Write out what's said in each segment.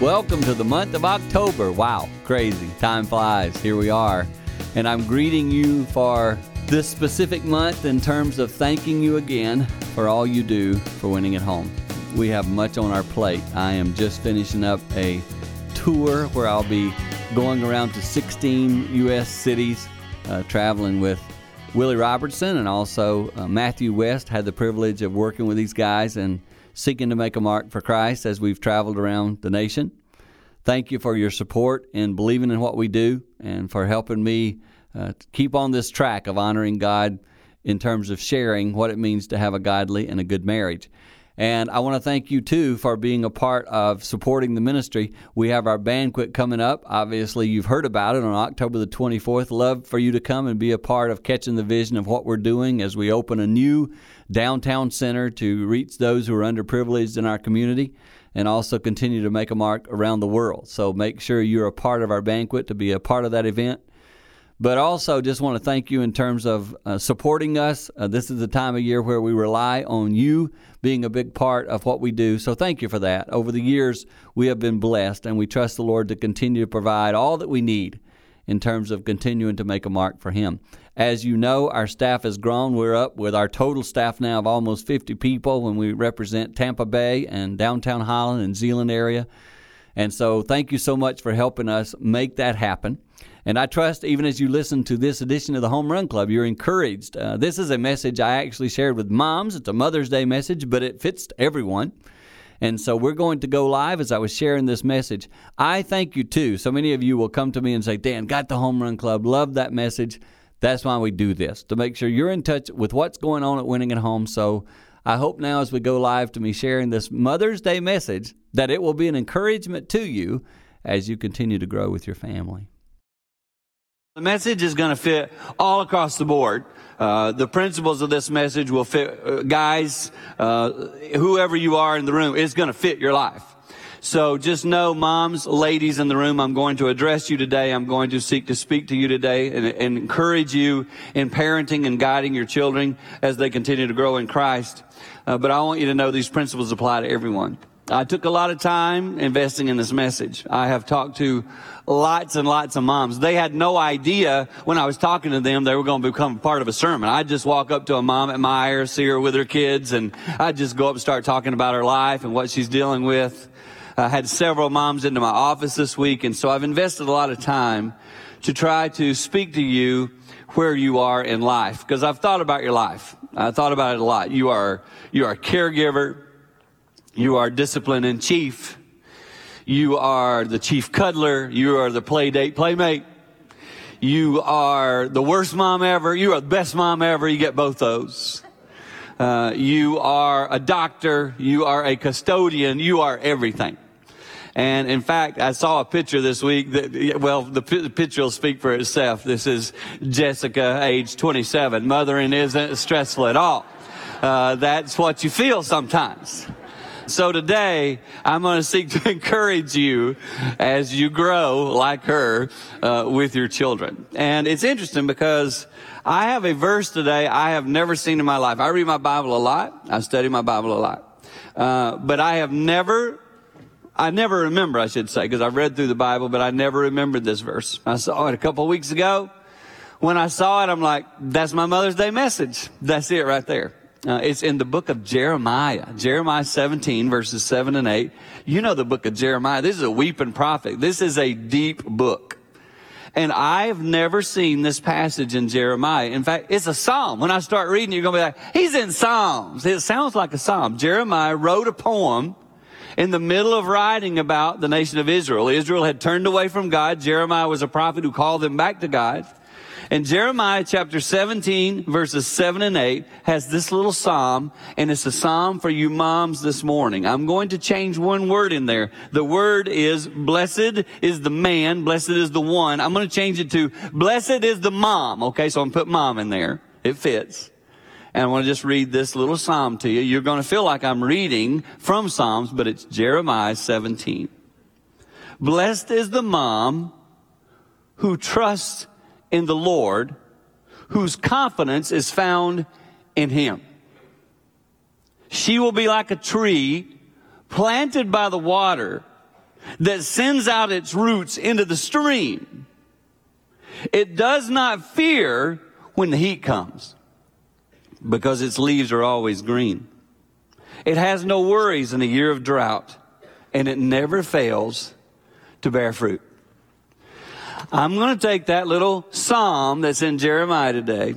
Welcome to the month of October. Wow, crazy. Time flies. Here we are. And I'm greeting you for this specific month in terms of thanking you again for all you do for winning at home. We have much on our plate. I am just finishing up a tour where I'll be going around to 16 U.S. cities, uh, traveling with Willie Robertson and also uh, Matthew West. Had the privilege of working with these guys and seeking to make a mark for Christ as we've traveled around the nation. Thank you for your support and believing in what we do and for helping me uh, keep on this track of honoring God in terms of sharing what it means to have a godly and a good marriage. And I want to thank you too for being a part of supporting the ministry. We have our banquet coming up. Obviously, you've heard about it on October the 24th. Love for you to come and be a part of catching the vision of what we're doing as we open a new downtown center to reach those who are underprivileged in our community and also continue to make a mark around the world. So make sure you're a part of our banquet to be a part of that event. But also, just want to thank you in terms of uh, supporting us. Uh, this is the time of year where we rely on you being a big part of what we do. So, thank you for that. Over the years, we have been blessed, and we trust the Lord to continue to provide all that we need in terms of continuing to make a mark for Him. As you know, our staff has grown. We're up with our total staff now of almost 50 people when we represent Tampa Bay and downtown Holland and Zeeland area. And so, thank you so much for helping us make that happen. And I trust even as you listen to this edition of the Home Run Club, you're encouraged. Uh, this is a message I actually shared with moms. It's a Mother's Day message, but it fits everyone. And so we're going to go live as I was sharing this message. I thank you too. So many of you will come to me and say, Dan, got the Home Run Club, love that message. That's why we do this, to make sure you're in touch with what's going on at Winning at Home. So I hope now as we go live to me sharing this Mother's Day message that it will be an encouragement to you as you continue to grow with your family. The message is going to fit all across the board. Uh, the principles of this message will fit uh, guys, uh, whoever you are in the room, it's going to fit your life. So just know, moms, ladies in the room, I'm going to address you today. I'm going to seek to speak to you today and, and encourage you in parenting and guiding your children as they continue to grow in Christ. Uh, but I want you to know these principles apply to everyone. I took a lot of time investing in this message. I have talked to lots and lots of moms. They had no idea when I was talking to them they were going to become part of a sermon. I'd just walk up to a mom at Meijer, see her with her kids, and I'd just go up and start talking about her life and what she's dealing with. I had several moms into my office this week, and so I've invested a lot of time to try to speak to you where you are in life because I've thought about your life. I thought about it a lot. You are you are a caregiver. You are discipline in chief. You are the chief cuddler. You are the play date playmate. You are the worst mom ever. You are the best mom ever. You get both those. Uh, you are a doctor. You are a custodian. You are everything. And in fact, I saw a picture this week that, well, the, picture will speak for itself. This is Jessica, age 27. Mothering isn't stressful at all. Uh, that's what you feel sometimes. So today, I'm going to seek to encourage you as you grow like her uh, with your children. And it's interesting because I have a verse today I have never seen in my life. I read my Bible a lot. I study my Bible a lot. Uh, but I have never I never remember, I should say, because I've read through the Bible, but I never remembered this verse. I saw it a couple of weeks ago. When I saw it, I'm like, that's my Mother's Day message. That's it right there. Uh, it's in the book of Jeremiah, Jeremiah 17 verses 7 and 8. You know the book of Jeremiah. This is a weeping prophet. This is a deep book. And I've never seen this passage in Jeremiah. In fact, it's a psalm. When I start reading, you're going to be like, he's in Psalms. It sounds like a psalm. Jeremiah wrote a poem in the middle of writing about the nation of Israel. Israel had turned away from God. Jeremiah was a prophet who called them back to God. And Jeremiah chapter 17 verses 7 and 8 has this little psalm and it's a psalm for you moms this morning. I'm going to change one word in there. The word is blessed is the man, blessed is the one. I'm going to change it to blessed is the mom. Okay, so I'm put mom in there. It fits. And I want to just read this little psalm to you. You're going to feel like I'm reading from Psalms, but it's Jeremiah 17. Blessed is the mom who trusts in the Lord, whose confidence is found in Him. She will be like a tree planted by the water that sends out its roots into the stream. It does not fear when the heat comes because its leaves are always green. It has no worries in a year of drought and it never fails to bear fruit. I'm going to take that little psalm that's in Jeremiah today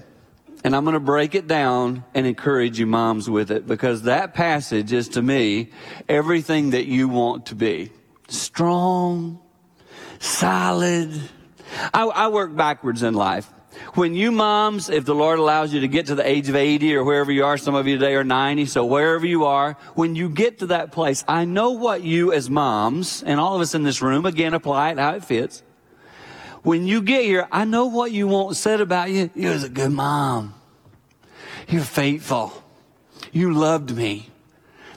and I'm going to break it down and encourage you moms with it because that passage is to me everything that you want to be. Strong, solid. I, I work backwards in life. When you moms, if the Lord allows you to get to the age of 80 or wherever you are, some of you today are 90, so wherever you are, when you get to that place, I know what you as moms, and all of us in this room, again, apply it how it fits. When you get here, I know what you want said about you. You was a good mom. You're faithful. You loved me.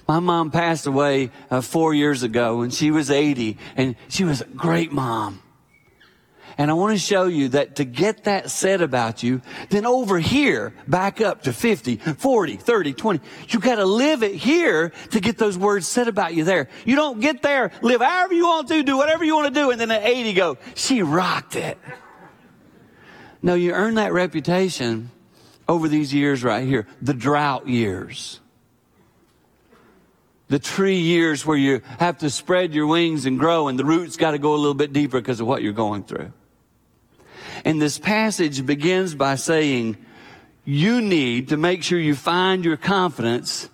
My mom passed away uh, four years ago and she was 80 and she was a great mom. And I want to show you that to get that said about you, then over here, back up to 50, 40, 30, 20, you got to live it here to get those words said about you there. You don't get there, live however you want to, do whatever you want to do, and then at 80 go, she rocked it. No, you earn that reputation over these years right here, the drought years. The tree years where you have to spread your wings and grow and the roots got to go a little bit deeper because of what you're going through. And this passage begins by saying, you need to make sure you find your confidence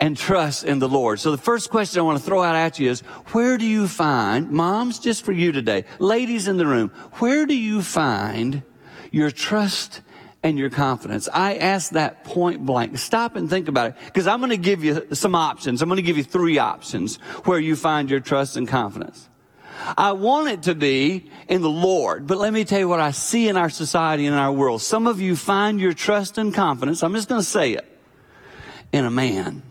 and trust in the Lord. So the first question I want to throw out at you is, where do you find, moms, just for you today, ladies in the room, where do you find your trust and your confidence? I ask that point blank. Stop and think about it because I'm going to give you some options. I'm going to give you three options where you find your trust and confidence. I want it to be in the Lord. But let me tell you what I see in our society and in our world. Some of you find your trust and confidence, I'm just going to say it, in a man.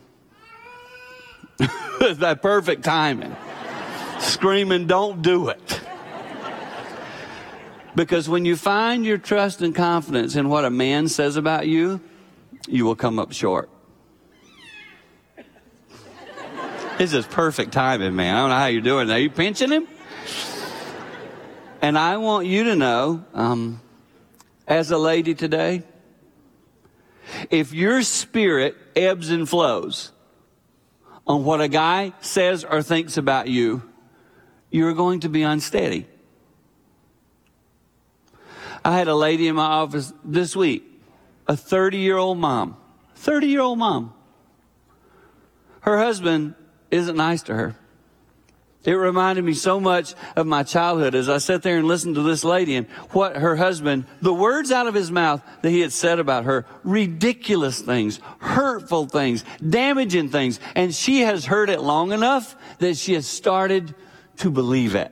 that perfect timing. Screaming, don't do it. Because when you find your trust and confidence in what a man says about you, you will come up short. This is perfect timing, man. I don't know how you're doing. Are you pinching him? And I want you to know, um, as a lady today, if your spirit ebbs and flows on what a guy says or thinks about you, you're going to be unsteady. I had a lady in my office this week, a 30 year old mom, 30 year old mom. Her husband isn't nice to her. It reminded me so much of my childhood as I sat there and listened to this lady and what her husband, the words out of his mouth that he had said about her, ridiculous things, hurtful things, damaging things. And she has heard it long enough that she has started to believe it.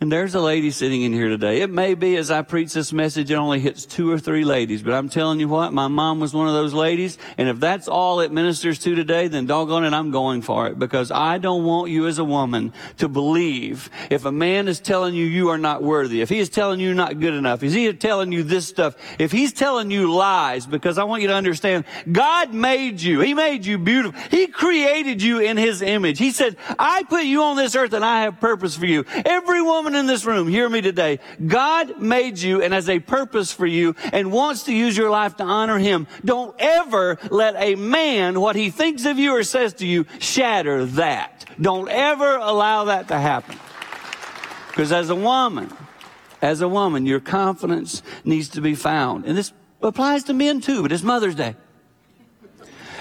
And there's a lady sitting in here today. It may be as I preach this message, it only hits two or three ladies, but I'm telling you what, my mom was one of those ladies. And if that's all it ministers to today, then doggone it, I'm going for it because I don't want you as a woman to believe if a man is telling you you are not worthy, if he is telling you not good enough, if he is telling you this stuff, if he's telling you lies, because I want you to understand, God made you. He made you beautiful. He created you in his image. He said, I put you on this earth and I have purpose for you. Every woman in this room, hear me today. God made you and has a purpose for you and wants to use your life to honor Him. Don't ever let a man, what he thinks of you or says to you, shatter that. Don't ever allow that to happen. Because as a woman, as a woman, your confidence needs to be found. And this applies to men too, but it's Mother's Day.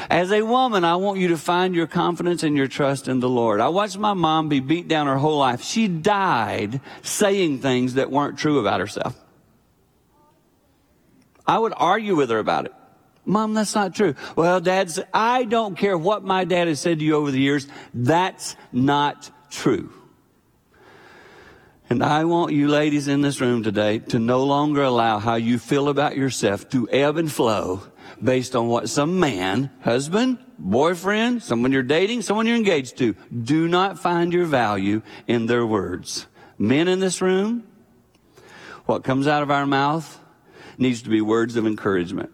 As a woman, I want you to find your confidence and your trust in the Lord. I watched my mom be beat down her whole life. She died saying things that weren't true about herself. I would argue with her about it. Mom, that's not true. Well, dad's, I don't care what my dad has said to you over the years. That's not true. And I want you ladies in this room today to no longer allow how you feel about yourself to ebb and flow based on what some man, husband, boyfriend, someone you're dating, someone you're engaged to, do not find your value in their words. Men in this room, what comes out of our mouth needs to be words of encouragement.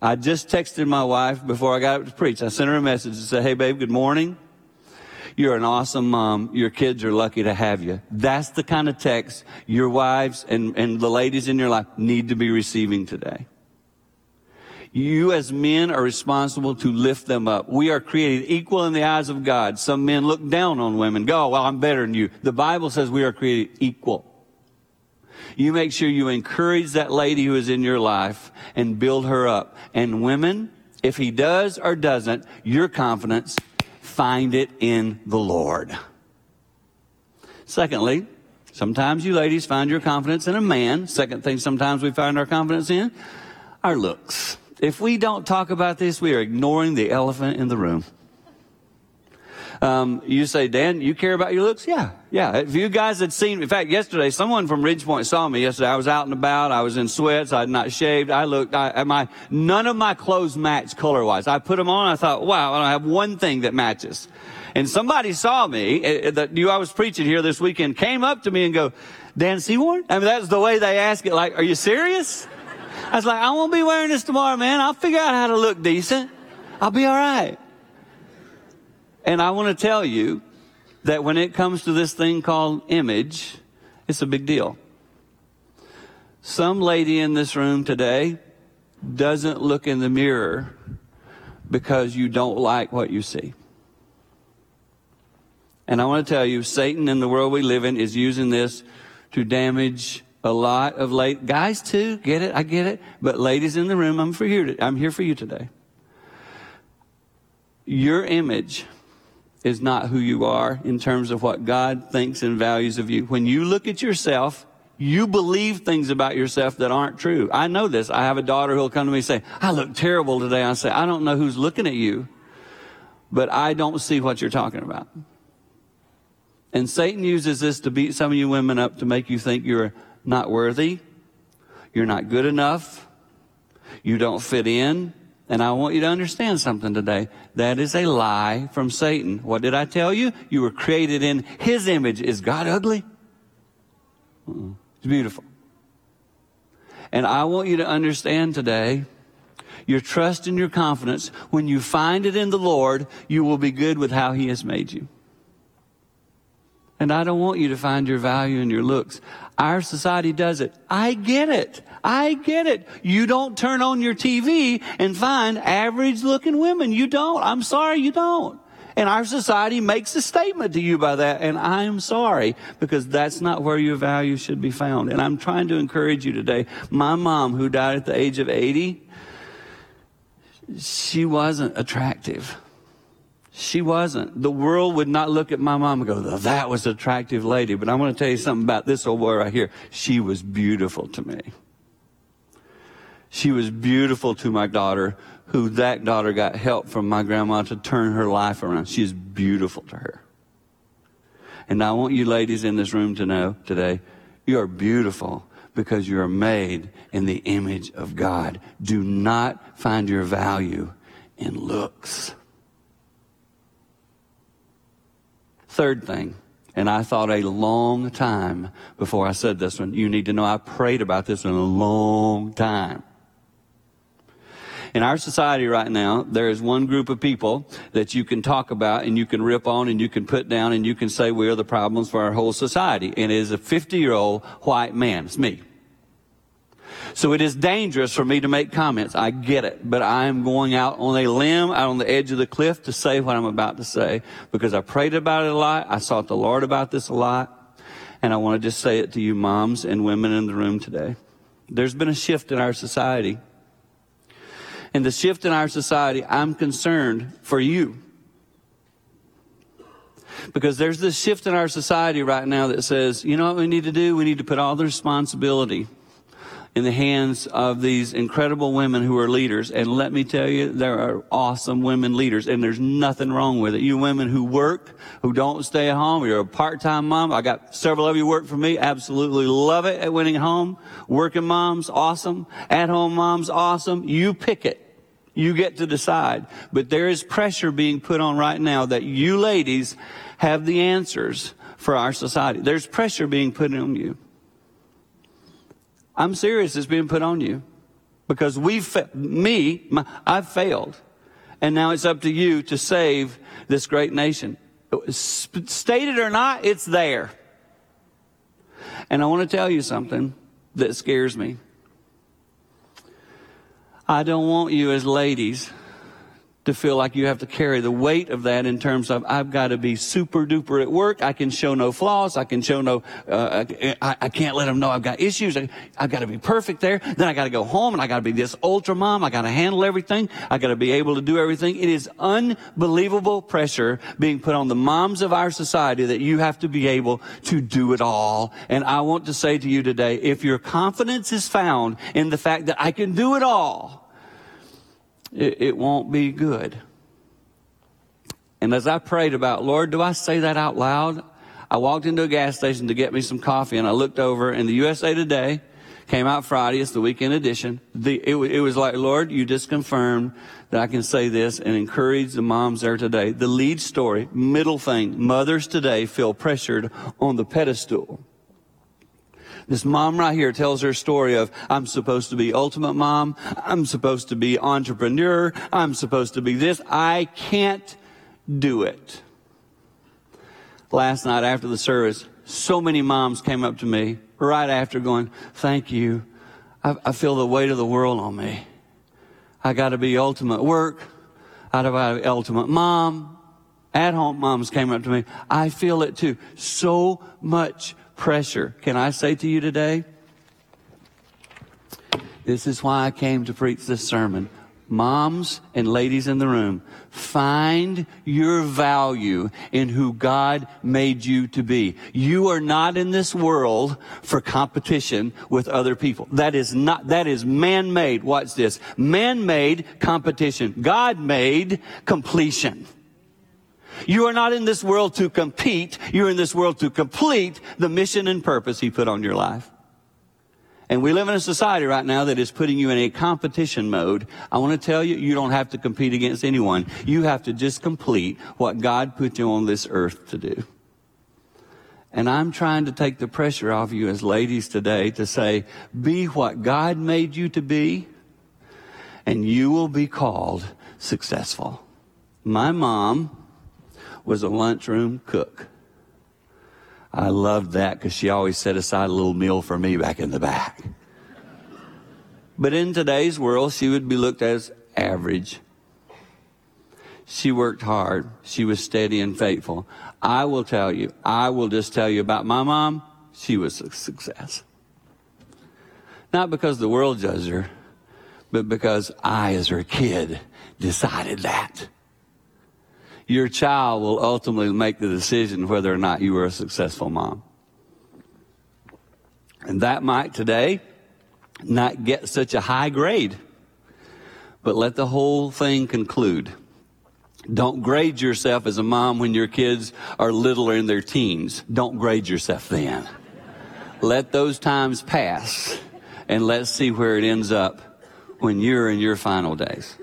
I just texted my wife before I got up to preach. I sent her a message and said, Hey babe, good morning. You're an awesome mom. Your kids are lucky to have you. That's the kind of text your wives and, and the ladies in your life need to be receiving today. You as men are responsible to lift them up. We are created equal in the eyes of God. Some men look down on women. Go, well, I'm better than you. The Bible says we are created equal. You make sure you encourage that lady who is in your life and build her up. And women, if he does or doesn't, your confidence, find it in the Lord. Secondly, sometimes you ladies find your confidence in a man. Second thing sometimes we find our confidence in, our looks. If we don't talk about this, we are ignoring the elephant in the room. Um, you say, Dan, you care about your looks? Yeah, yeah. If you guys had seen, in fact, yesterday, someone from Ridgepoint saw me yesterday. I was out and about. I was in sweats. I had not shaved. I looked, I, my, none of my clothes matched color wise. I put them on. I thought, wow, I don't have one thing that matches. And somebody saw me uh, that knew I was preaching here this weekend, came up to me and go, Dan Seaborn? I mean, that's the way they ask it. Like, are you serious? I was like, I won't be wearing this tomorrow, man. I'll figure out how to look decent. I'll be all right. And I want to tell you that when it comes to this thing called image, it's a big deal. Some lady in this room today doesn't look in the mirror because you don't like what you see. And I want to tell you, Satan in the world we live in is using this to damage a lot of late guys too. Get it? I get it. But ladies in the room, I'm for here. I'm here for you today. Your image is not who you are in terms of what God thinks and values of you. When you look at yourself, you believe things about yourself that aren't true. I know this. I have a daughter who'll come to me and say, I look terrible today. I say, I don't know who's looking at you, but I don't see what you're talking about. And Satan uses this to beat some of you women up to make you think you're not worthy, you're not good enough, you don't fit in. And I want you to understand something today. That is a lie from Satan. What did I tell you? You were created in his image. Is God ugly? It's beautiful. And I want you to understand today your trust and your confidence, when you find it in the Lord, you will be good with how He has made you. And I don't want you to find your value in your looks. Our society does it. I get it. I get it. You don't turn on your TV and find average looking women. You don't. I'm sorry, you don't. And our society makes a statement to you by that. And I'm sorry because that's not where your value should be found. And I'm trying to encourage you today. My mom, who died at the age of 80, she wasn't attractive. She wasn't. The world would not look at my mom and go, that was an attractive lady. But I want to tell you something about this old boy right here. She was beautiful to me. She was beautiful to my daughter, who that daughter got help from my grandma to turn her life around. She is beautiful to her. And I want you ladies in this room to know today, you are beautiful because you are made in the image of God. Do not find your value in looks. Third thing, and I thought a long time before I said this one. You need to know I prayed about this one a long time. In our society right now, there is one group of people that you can talk about and you can rip on and you can put down and you can say we are the problems for our whole society. And it is a 50 year old white man. It's me. So it is dangerous for me to make comments. I get it. But I am going out on a limb, out on the edge of the cliff to say what I'm about to say because I prayed about it a lot. I sought the Lord about this a lot. And I want to just say it to you moms and women in the room today. There's been a shift in our society. And the shift in our society, I'm concerned for you. Because there's this shift in our society right now that says, you know what we need to do? We need to put all the responsibility in the hands of these incredible women who are leaders. And let me tell you, there are awesome women leaders and there's nothing wrong with it. You women who work, who don't stay at home, you're a part-time mom. I got several of you work for me. Absolutely love it at winning home. Working moms, awesome. At home moms, awesome. You pick it. You get to decide. But there is pressure being put on right now that you ladies have the answers for our society. There's pressure being put on you. I'm serious. It's being put on you because we, fa- me, my, I've failed. And now it's up to you to save this great nation. Stated or not, it's there. And I want to tell you something that scares me. I don't want you as ladies to feel like you have to carry the weight of that in terms of I've got to be super duper at work. I can show no flaws. I can show no. Uh, I, I, can't let them know I've got issues. I, have got to be perfect there. Then I got to go home and I got to be this ultra mom. I got to handle everything. I got to be able to do everything. It is unbelievable pressure being put on the moms of our society that you have to be able to do it all. And I want to say to you today, if your confidence is found in the fact that I can do it all it, it won't be good. And as I prayed about, Lord, do I say that out loud? I walked into a gas station to get me some coffee and I looked over and the USA Today came out Friday. It's the weekend edition. The, it, it, was like, Lord, you just confirmed that I can say this and encourage the moms there today. The lead story, middle thing, mothers today feel pressured on the pedestal. This mom right here tells her story of, I'm supposed to be ultimate mom. I'm supposed to be entrepreneur. I'm supposed to be this. I can't do it. Last night after the service, so many moms came up to me right after going, thank you. I, I feel the weight of the world on me. I got to be ultimate work. I got to be ultimate mom. At home moms came up to me. I feel it too. So much pressure. Can I say to you today? This is why I came to preach this sermon. Moms and ladies in the room, find your value in who God made you to be. You are not in this world for competition with other people. That is not, that is man-made. Watch this. Man-made competition. God made completion. You are not in this world to compete. You're in this world to complete the mission and purpose He put on your life. And we live in a society right now that is putting you in a competition mode. I want to tell you, you don't have to compete against anyone. You have to just complete what God put you on this earth to do. And I'm trying to take the pressure off you as ladies today to say, be what God made you to be, and you will be called successful. My mom, was a lunchroom cook. I loved that because she always set aside a little meal for me back in the back. But in today's world, she would be looked at as average. She worked hard. She was steady and faithful. I will tell you, I will just tell you about my mom. She was a success. Not because the world judged her, but because I, as her kid, decided that your child will ultimately make the decision whether or not you were a successful mom. And that might today not get such a high grade, but let the whole thing conclude. Don't grade yourself as a mom when your kids are little or in their teens. Don't grade yourself then. let those times pass and let's see where it ends up when you're in your final days.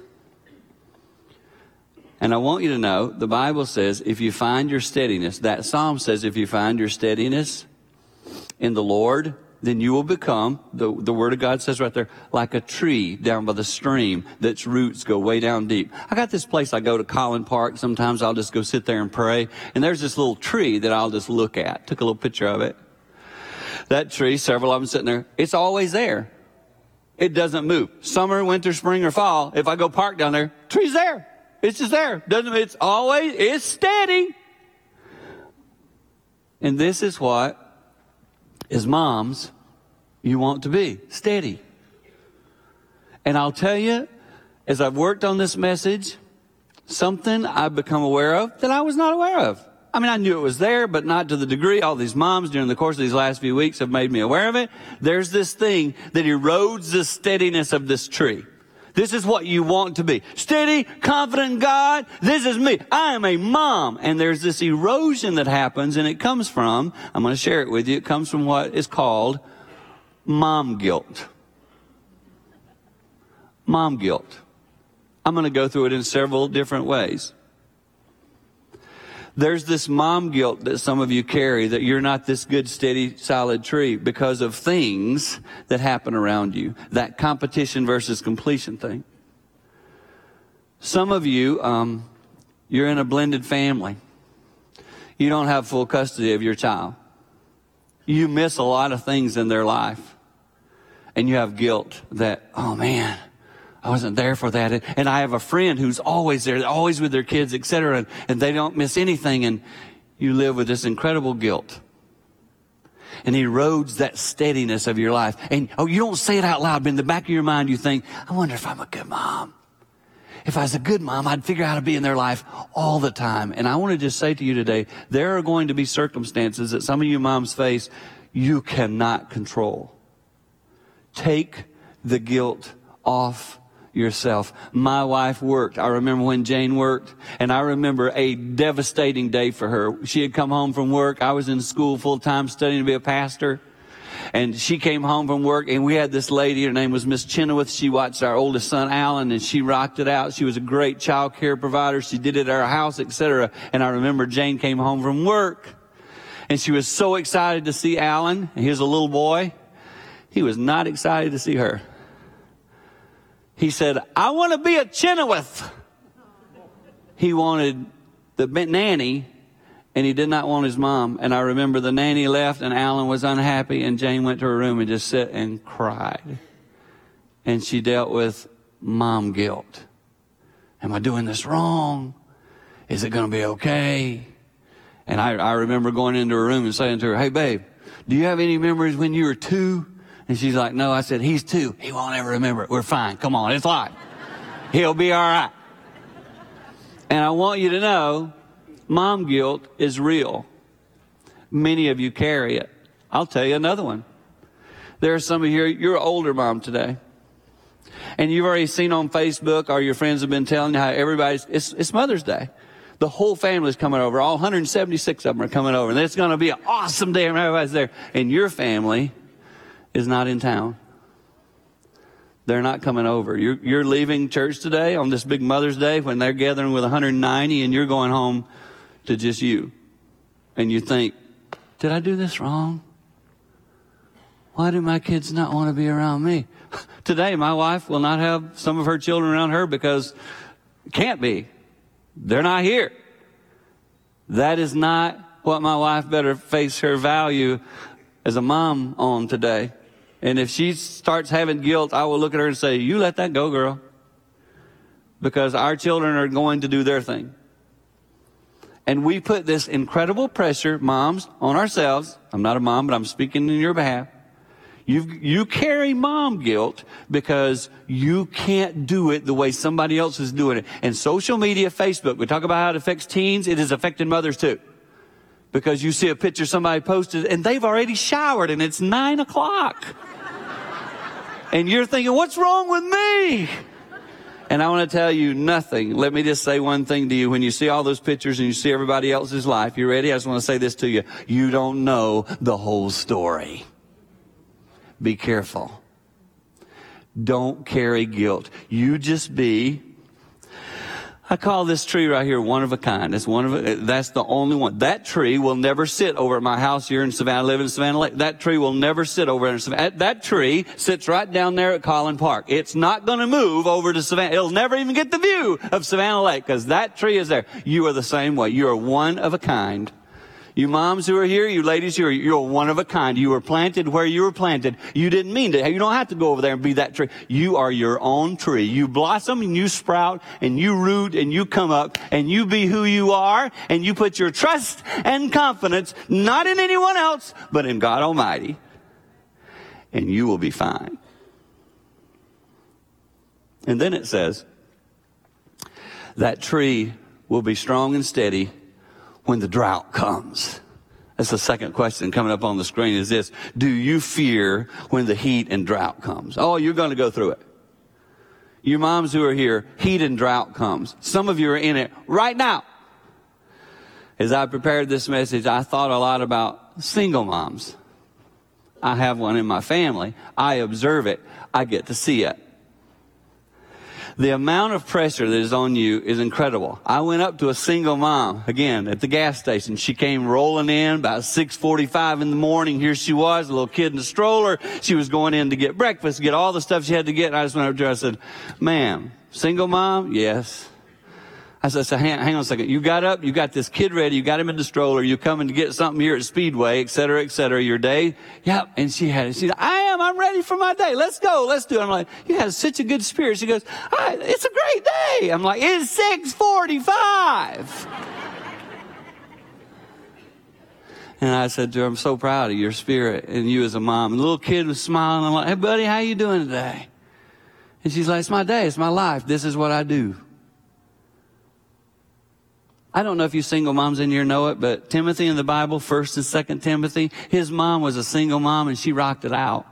And I want you to know the Bible says if you find your steadiness, that psalm says if you find your steadiness in the Lord, then you will become, the, the Word of God says right there, like a tree down by the stream that's roots go way down deep. I got this place I go to Kollen Park. Sometimes I'll just go sit there and pray. And there's this little tree that I'll just look at. Took a little picture of it. That tree, several of them sitting there, it's always there. It doesn't move. Summer, winter, spring, or fall. If I go park down there, tree's there. It's just there. Doesn't it's always it's steady. And this is what as moms you want to be steady. And I'll tell you, as I've worked on this message, something I've become aware of that I was not aware of. I mean, I knew it was there, but not to the degree all these moms during the course of these last few weeks have made me aware of it. There's this thing that erodes the steadiness of this tree. This is what you want to be. Steady, confident God. This is me. I am a mom. And there's this erosion that happens and it comes from, I'm going to share it with you. It comes from what is called mom guilt. Mom guilt. I'm going to go through it in several different ways. There's this mom guilt that some of you carry that you're not this good, steady, solid tree because of things that happen around you. That competition versus completion thing. Some of you, um, you're in a blended family. you don't have full custody of your child. You miss a lot of things in their life. And you have guilt that, oh man, I wasn't there for that. And I have a friend who's always there, always with their kids, etc. And, and they don't miss anything. And you live with this incredible guilt. And erodes that steadiness of your life. And oh, you don't say it out loud, but in the back of your mind, you think, I wonder if I'm a good mom. If I was a good mom, I'd figure out how to be in their life all the time. And I want to just say to you today, there are going to be circumstances that some of you moms face you cannot control. Take the guilt off yourself. My wife worked. I remember when Jane worked, and I remember a devastating day for her. She had come home from work. I was in school full time studying to be a pastor. And she came home from work and we had this lady, her name was Miss Chenoweth. She watched our oldest son, Alan, and she rocked it out. She was a great child care provider. She did it at our house, etc. And I remember Jane came home from work and she was so excited to see Alan. He was a little boy. He was not excited to see her. He said, I want to be a Chenoweth. He wanted the nanny and he did not want his mom. And I remember the nanny left and Alan was unhappy and Jane went to her room and just sat and cried. And she dealt with mom guilt. Am I doing this wrong? Is it going to be okay? And I, I remember going into her room and saying to her, Hey babe, do you have any memories when you were two? And she's like, No. I said, He's two. He won't ever remember it. We're fine. Come on. It's life. He'll be all right. And I want you to know Mom guilt is real. Many of you carry it. I'll tell you another one. There are some of you, you're an older mom today. And you've already seen on Facebook or your friends have been telling you how everybody's, it's, it's Mother's Day. The whole family's coming over. All 176 of them are coming over. And it's going to be an awesome day and everybody's there. And your family is not in town. They're not coming over. You're, you're leaving church today on this big Mother's Day when they're gathering with 190 and you're going home to just you. And you think, did I do this wrong? Why do my kids not want to be around me? Today, my wife will not have some of her children around her because can't be. They're not here. That is not what my wife better face her value as a mom on today. And if she starts having guilt, I will look at her and say, You let that go, girl. Because our children are going to do their thing. And we put this incredible pressure, moms, on ourselves. I'm not a mom, but I'm speaking in your behalf. You, you carry mom guilt because you can't do it the way somebody else is doing it. And social media, Facebook, we talk about how it affects teens, it is affecting mothers too. Because you see a picture somebody posted and they've already showered and it's nine o'clock. And you're thinking, what's wrong with me? And I want to tell you nothing. Let me just say one thing to you. When you see all those pictures and you see everybody else's life, you ready? I just want to say this to you. You don't know the whole story. Be careful. Don't carry guilt. You just be I call this tree right here one of a kind. It's one of a, that's the only one. That tree will never sit over at my house here in Savannah, live in Savannah Lake. That tree will never sit over in Savannah. That tree sits right down there at Kollen Park. It's not going to move over to Savannah. It'll never even get the view of Savannah Lake because that tree is there. You are the same way. You are one of a kind. You moms who are here, you ladies who are, you're one of a kind. You were planted where you were planted. You didn't mean to. You don't have to go over there and be that tree. You are your own tree. You blossom and you sprout and you root and you come up and you be who you are and you put your trust and confidence not in anyone else, but in God Almighty. And you will be fine. And then it says, that tree will be strong and steady when the drought comes? That's the second question coming up on the screen is this. Do you fear when the heat and drought comes? Oh, you're going to go through it. You moms who are here, heat and drought comes. Some of you are in it right now. As I prepared this message, I thought a lot about single moms. I have one in my family. I observe it. I get to see it. The amount of pressure that is on you is incredible. I went up to a single mom again at the gas station. She came rolling in about 6:45 in the morning. Here she was, a little kid in a stroller. She was going in to get breakfast, get all the stuff she had to get. And I just went up to her. I said, "Ma'am, single mom? Yes." I said, hang, hang, on a second. You got up, you got this kid ready, you got him in the stroller, you coming to get something here at Speedway, et cetera, et cetera, your day. Yep. And she had it. She said, I am, I'm ready for my day. Let's go, let's do it. I'm like, you have such a good spirit. She goes, it's a great day. I'm like, it's 645. and I said to her, I'm so proud of your spirit and you as a mom. And the little kid was smiling. I'm like, hey buddy, how you doing today? And she's like, it's my day, it's my life. This is what I do. I don't know if you single moms in here know it, but Timothy in the Bible, 1st and 2nd Timothy, his mom was a single mom and she rocked it out.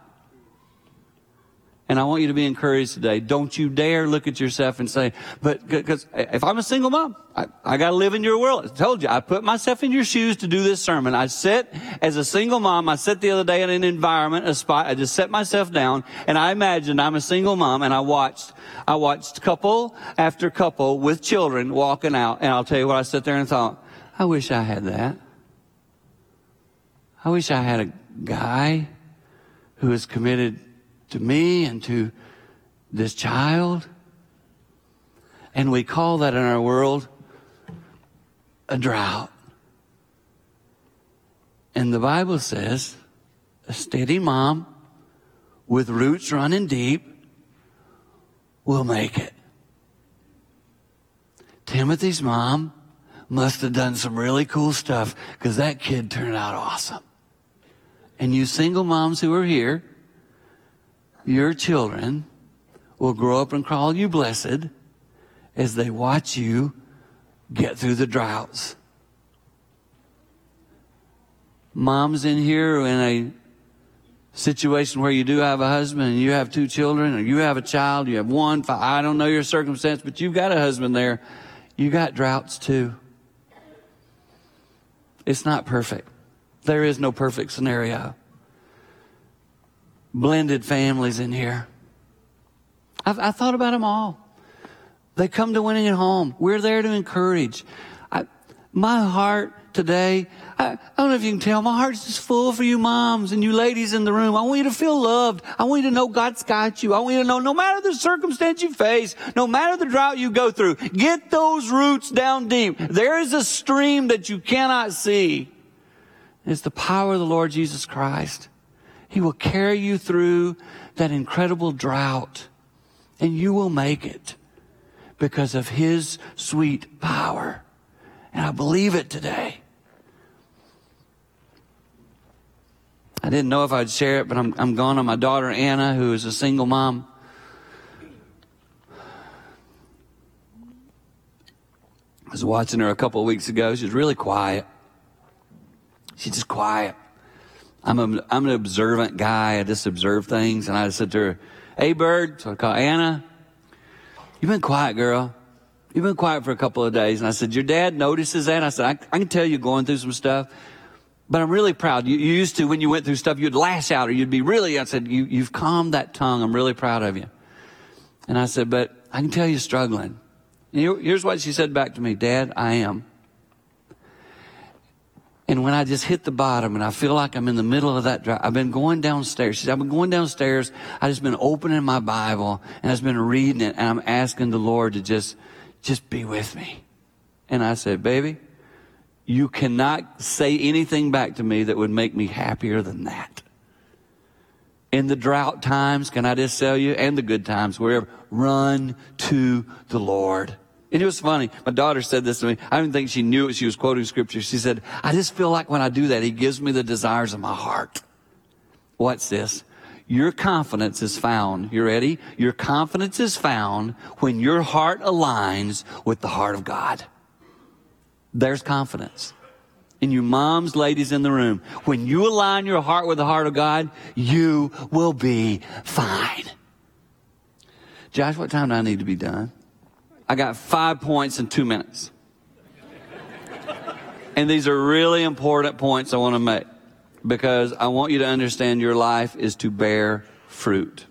And I want you to be encouraged today. Don't you dare look at yourself and say, but because if I'm a single mom, I, I got to live in your world. I told you, I put myself in your shoes to do this sermon. I sit as a single mom. I sit the other day in an environment, a spot. I just set myself down and I imagined I'm a single mom and I watched, I watched couple after couple with children walking out. And I'll tell you what, I sat there and thought, I wish I had that. I wish I had a guy who is committed to me and to this child. And we call that in our world a drought. And the Bible says a steady mom with roots running deep will make it. Timothy's mom must have done some really cool stuff because that kid turned out awesome. And you single moms who are here, your children will grow up and call you blessed as they watch you get through the droughts. Moms in here in a situation where you do have a husband and you have two children or you have a child, you have one, five, I don't know your circumstance, but you've got a husband there. You got droughts too. It's not perfect. There is no perfect scenario blended families in here. I've, I thought about them all. They come to winning at home. We're there to encourage. I, my heart today, I, I, don't know if you can tell, my heart's just full for you moms and you ladies in the room. I want you to feel loved. I want you to know God's got you. I want you to know no matter the circumstance you face, no matter the drought you go through, get those roots down deep. There is a stream that you cannot see. It's the power of the Lord Jesus Christ. He will carry you through that incredible drought and you will make it because of His sweet power. And I believe it today. I didn't know if I'd share it, but I'm, I'm gone on my daughter Anna, who is a single mom. I was watching her a couple of weeks ago. She's really quiet. She's just quiet. I'm, a, I'm an observant guy. I just observe things. And I said to her, Hey, Bird. So I call Anna. You've been quiet, girl. You've been quiet for a couple of days. And I said, Your dad notices that? I said, I, I can tell you're going through some stuff, but I'm really proud. You, you, used to, when you went through stuff, you'd lash out or you'd be really, I said, you, You've calmed that tongue. I'm really proud of you. And I said, But I can tell you're struggling. And here, here's what she said back to me Dad, I am. And when I just hit the bottom and I feel like I'm in the middle of that drive, I've been going downstairs. Said, I've been going downstairs. I just been opening my Bible and I've been reading it and I'm asking the Lord to just, just be with me. And I said, baby, you cannot say anything back to me that would make me happier than that. In the drought times, can I just tell you, and the good times, wherever, run to the Lord. And it was funny. My daughter said this to me. I don't think she knew it. She was quoting scripture. She said, I just feel like when I do that, he gives me the desires of my heart. What's this? Your confidence is found. You ready? Your confidence is found when your heart aligns with the heart of God. There's confidence. And you moms, ladies in the room, when you align your heart with the heart of God, you will be fine. Josh, what time do I need to be done? I got five points in two minutes. and these are really important points I want to make because I want you to understand your life is to bear fruit.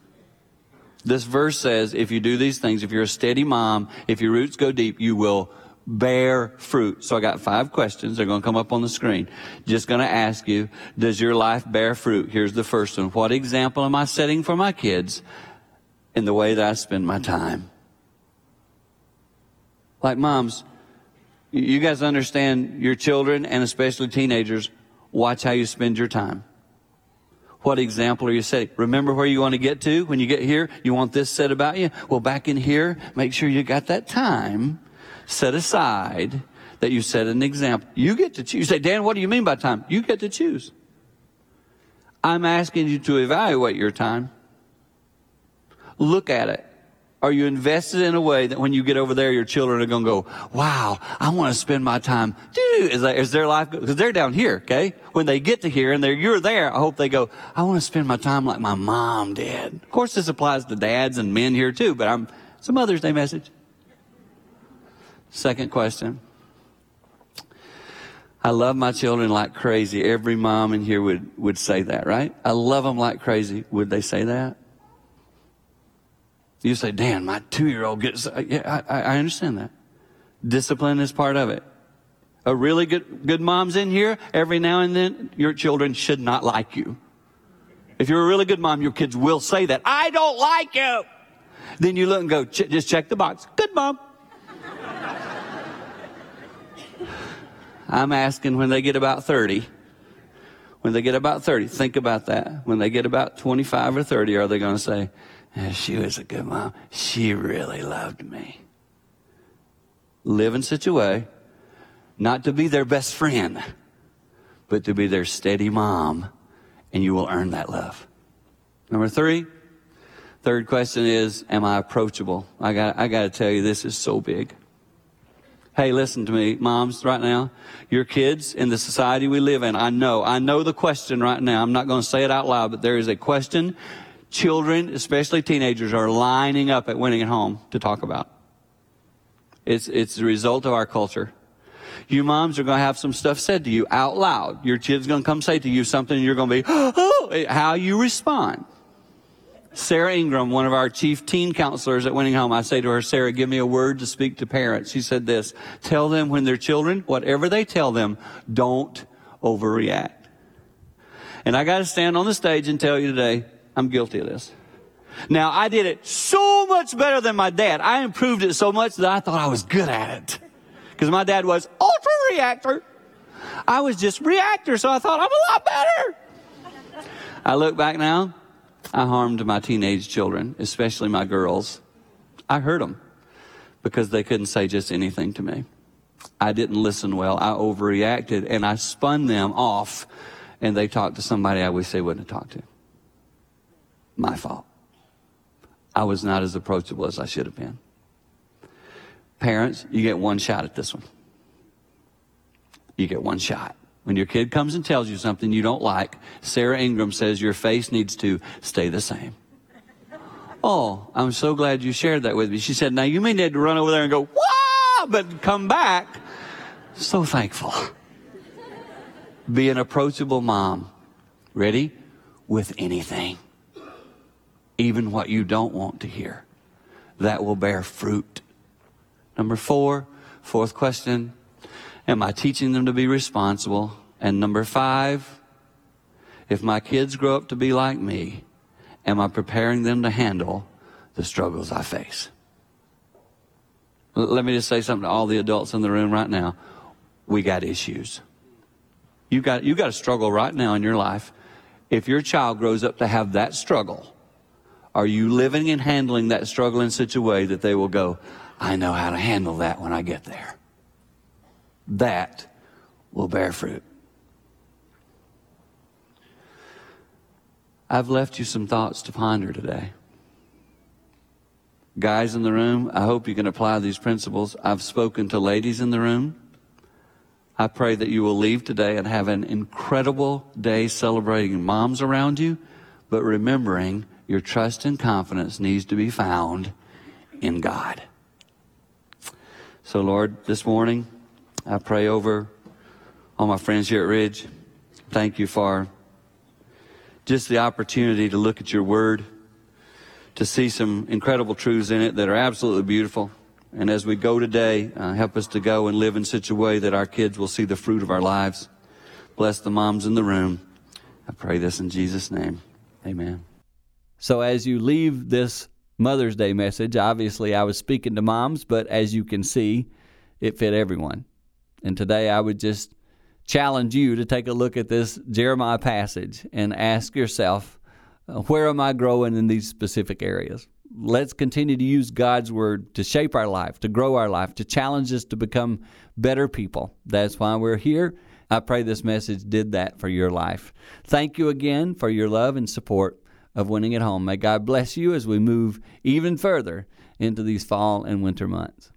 This verse says if you do these things, if you're a steady mom, if your roots go deep, you will bear fruit. So I got five questions. They're going to come up on the screen. Just going to ask you, does your life bear fruit? Here's the first one. What example am I setting for my kids in the way that I spend my time? Like moms, you guys understand your children and especially teenagers, watch how you spend your time. What example are you setting? Remember where you want to get to when you get here? You want this said about you? Well, back in here, make sure you got that time set aside that you set an example. You get to choose. You say, Dan, what do you mean by time? You get to choose. I'm asking you to evaluate your time. Look at it. Are you invested in a way that when you get over there, your children are going to go, wow, I want to spend my time. Is, that, is their life, because they're down here, okay? When they get to here and they're, you're there, I hope they go, I want to spend my time like my mom did. Of course, this applies to dads and men here too, but I'm, it's a Mother's Day message. Second question. I love my children like crazy. Every mom in here would, would say that, right? I love them like crazy. Would they say that? You say, Dan, my two year old gets, yeah, I, I understand that. Discipline is part of it. A really good, good mom's in here, every now and then, your children should not like you. If you're a really good mom, your kids will say that. I don't like you. Then you look and go, ch- just check the box. Good mom. I'm asking when they get about 30, when they get about 30, think about that. When they get about 25 or 30, are they going to say, she was a good mom. She really loved me. Live in such a way not to be their best friend, but to be their steady mom, and you will earn that love. Number three, third question is, am I approachable? I got, I got to tell you, this is so big. Hey, listen to me, moms, right now. Your kids in the society we live in, I know, I know the question right now. I'm not going to say it out loud, but there is a question children, especially teenagers, are lining up at winning at home to talk about. It's, it's the result of our culture. You moms are going to have some stuff said to you out loud. Your kid's going to come say to you something and you're going to be, oh, how you respond. Sarah Ingram, one of our chief teen counselors at Winning Home, I say to her, Sarah, give me a word to speak to parents. She said this, tell them when they're children, whatever they tell them, don't overreact. And I got to stand on the stage and tell you today, I'm guilty of this. Now, I did it so much better than my dad. I improved it so much that I thought I was good at it. Because my dad was ultra reactor. I was just reactor, so I thought I'm a lot better. I look back now, I harmed my teenage children, especially my girls. I hurt them because they couldn't say just anything to me. I didn't listen well. I overreacted and I spun them off and they talked to somebody I wish they wouldn't have talked to. My fault. I was not as approachable as I should have been. Parents, you get one shot at this one. You get one shot. When your kid comes and tells you something you don't like, Sarah Ingram says your face needs to stay the same. Oh, I'm so glad you shared that with me. She said, now you may need to run over there and go, wah, but come back. So thankful. Be an approachable mom. Ready? With anything even what you don't want to hear. That will bear fruit. Number four, fourth question, am I teaching them to be responsible? And number five, if my kids grow up to be like me, am I preparing them to handle the struggles I face? Let me just say something to all the adults in the room right now. We got issues. You got, you got a struggle right now in your life. If your child grows up to have that struggle, are you living and handling that struggle in such a way that they will go, I know how to handle that when I get there? That will bear fruit. I've left you some thoughts to ponder today. Guys in the room, I hope you can apply these principles. I've spoken to ladies in the room. I pray that you will leave today and have an incredible day celebrating moms around you, but remembering your trust and confidence needs to be found in God. So, Lord, this morning, I pray over all my friends here at Ridge. Thank you for just the opportunity to look at your word, to see some incredible truths in it that are absolutely beautiful. And as we go today, uh, help us to go and live in such a way that our kids will see the fruit of our lives. Bless the moms in the room. I pray this in Jesus' name. Amen. So as you leave this Mother's Day message. Obviously, I was speaking to moms, but as you can see, it fit everyone. And today I would just challenge you to take a look at this Jeremiah passage and ask yourself, uh, where am I growing in these specific areas? Let's continue to use God's word to shape our life, to grow our life, to challenge us to become better people. That's why we're here. I pray this message did that for your life. Thank you again for your love and support of Winning at Home. May God bless you as we move even further into these fall and winter months.